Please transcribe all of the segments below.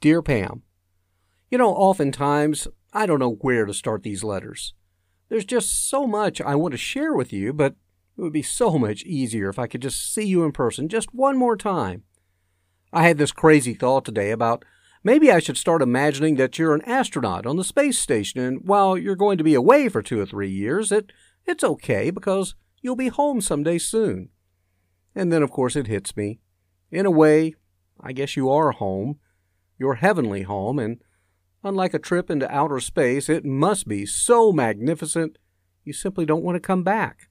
Dear Pam, You know, oftentimes I don't know where to start these letters. There's just so much I want to share with you, but it would be so much easier if I could just see you in person just one more time. I had this crazy thought today about maybe I should start imagining that you're an astronaut on the space station, and while you're going to be away for two or three years, it, it's okay because you'll be home someday soon. And then, of course, it hits me. In a way, I guess you are home your heavenly home, and unlike a trip into outer space, it must be so magnificent you simply don't want to come back.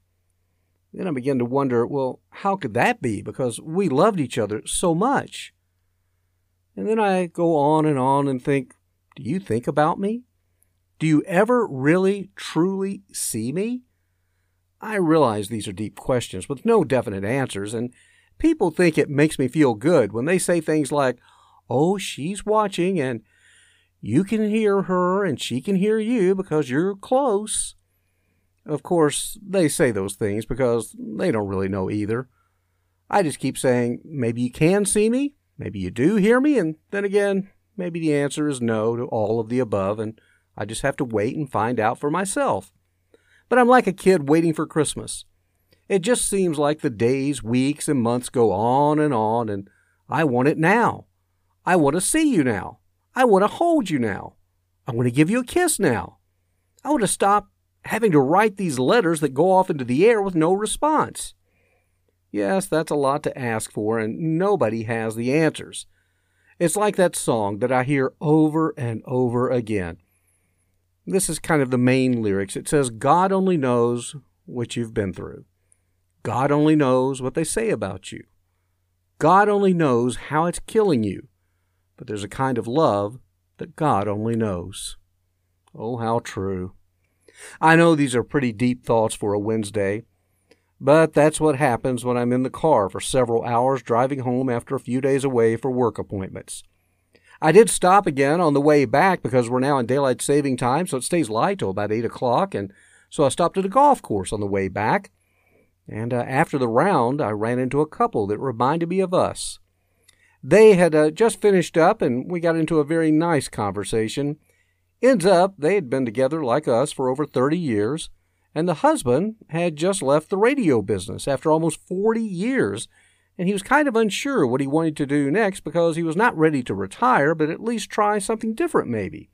Then I begin to wonder, well, how could that be? Because we loved each other so much. And then I go on and on and think, do you think about me? Do you ever really, truly see me? I realize these are deep questions with no definite answers, and people think it makes me feel good when they say things like, Oh, she's watching, and you can hear her, and she can hear you because you're close. Of course, they say those things because they don't really know either. I just keep saying, maybe you can see me, maybe you do hear me, and then again, maybe the answer is no to all of the above, and I just have to wait and find out for myself. But I'm like a kid waiting for Christmas. It just seems like the days, weeks, and months go on and on, and I want it now. I want to see you now. I want to hold you now. I want to give you a kiss now. I want to stop having to write these letters that go off into the air with no response. Yes, that's a lot to ask for, and nobody has the answers. It's like that song that I hear over and over again. This is kind of the main lyrics. It says, God only knows what you've been through. God only knows what they say about you. God only knows how it's killing you but there's a kind of love that God only knows. Oh, how true. I know these are pretty deep thoughts for a Wednesday, but that's what happens when I'm in the car for several hours driving home after a few days away for work appointments. I did stop again on the way back because we're now in daylight saving time, so it stays light till about 8 o'clock, and so I stopped at a golf course on the way back. And uh, after the round, I ran into a couple that reminded me of us. They had uh, just finished up, and we got into a very nice conversation. Ends up, they had been together like us for over 30 years, and the husband had just left the radio business after almost 40 years, and he was kind of unsure what he wanted to do next because he was not ready to retire, but at least try something different maybe.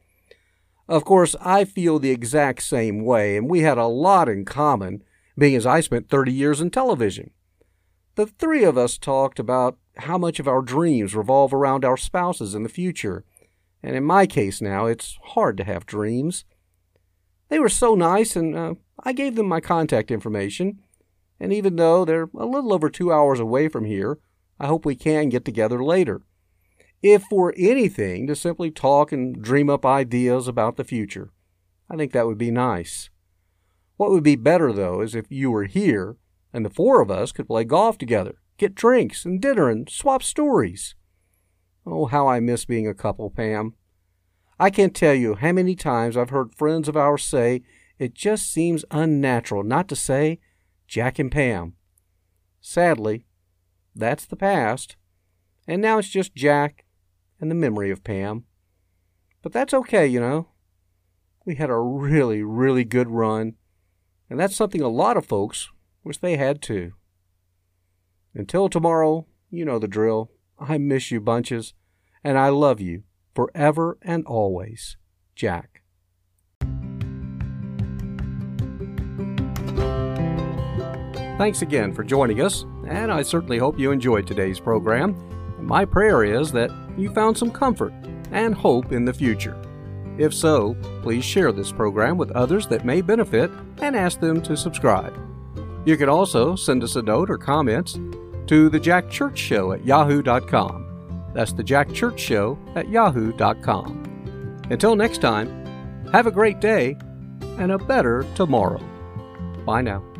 Of course, I feel the exact same way, and we had a lot in common, being as I spent 30 years in television. The three of us talked about how much of our dreams revolve around our spouses in the future. And in my case now, it's hard to have dreams. They were so nice, and uh, I gave them my contact information. And even though they're a little over two hours away from here, I hope we can get together later. If for anything, to simply talk and dream up ideas about the future. I think that would be nice. What would be better, though, is if you were here and the four of us could play golf together get drinks and dinner and swap stories. Oh, how I miss being a couple, Pam. I can't tell you how many times I've heard friends of ours say it just seems unnatural not to say Jack and Pam. Sadly, that's the past, and now it's just Jack and the memory of Pam. But that's okay, you know. We had a really, really good run, and that's something a lot of folks wish they had too. Until tomorrow, you know the drill. I miss you bunches, and I love you forever and always. Jack. Thanks again for joining us, and I certainly hope you enjoyed today's program. My prayer is that you found some comfort and hope in the future. If so, please share this program with others that may benefit and ask them to subscribe. You can also send us a note or comments to the Jack Church Show at yahoo.com. That's the Jack Church Show at yahoo.com. Until next time, have a great day and a better tomorrow. Bye now.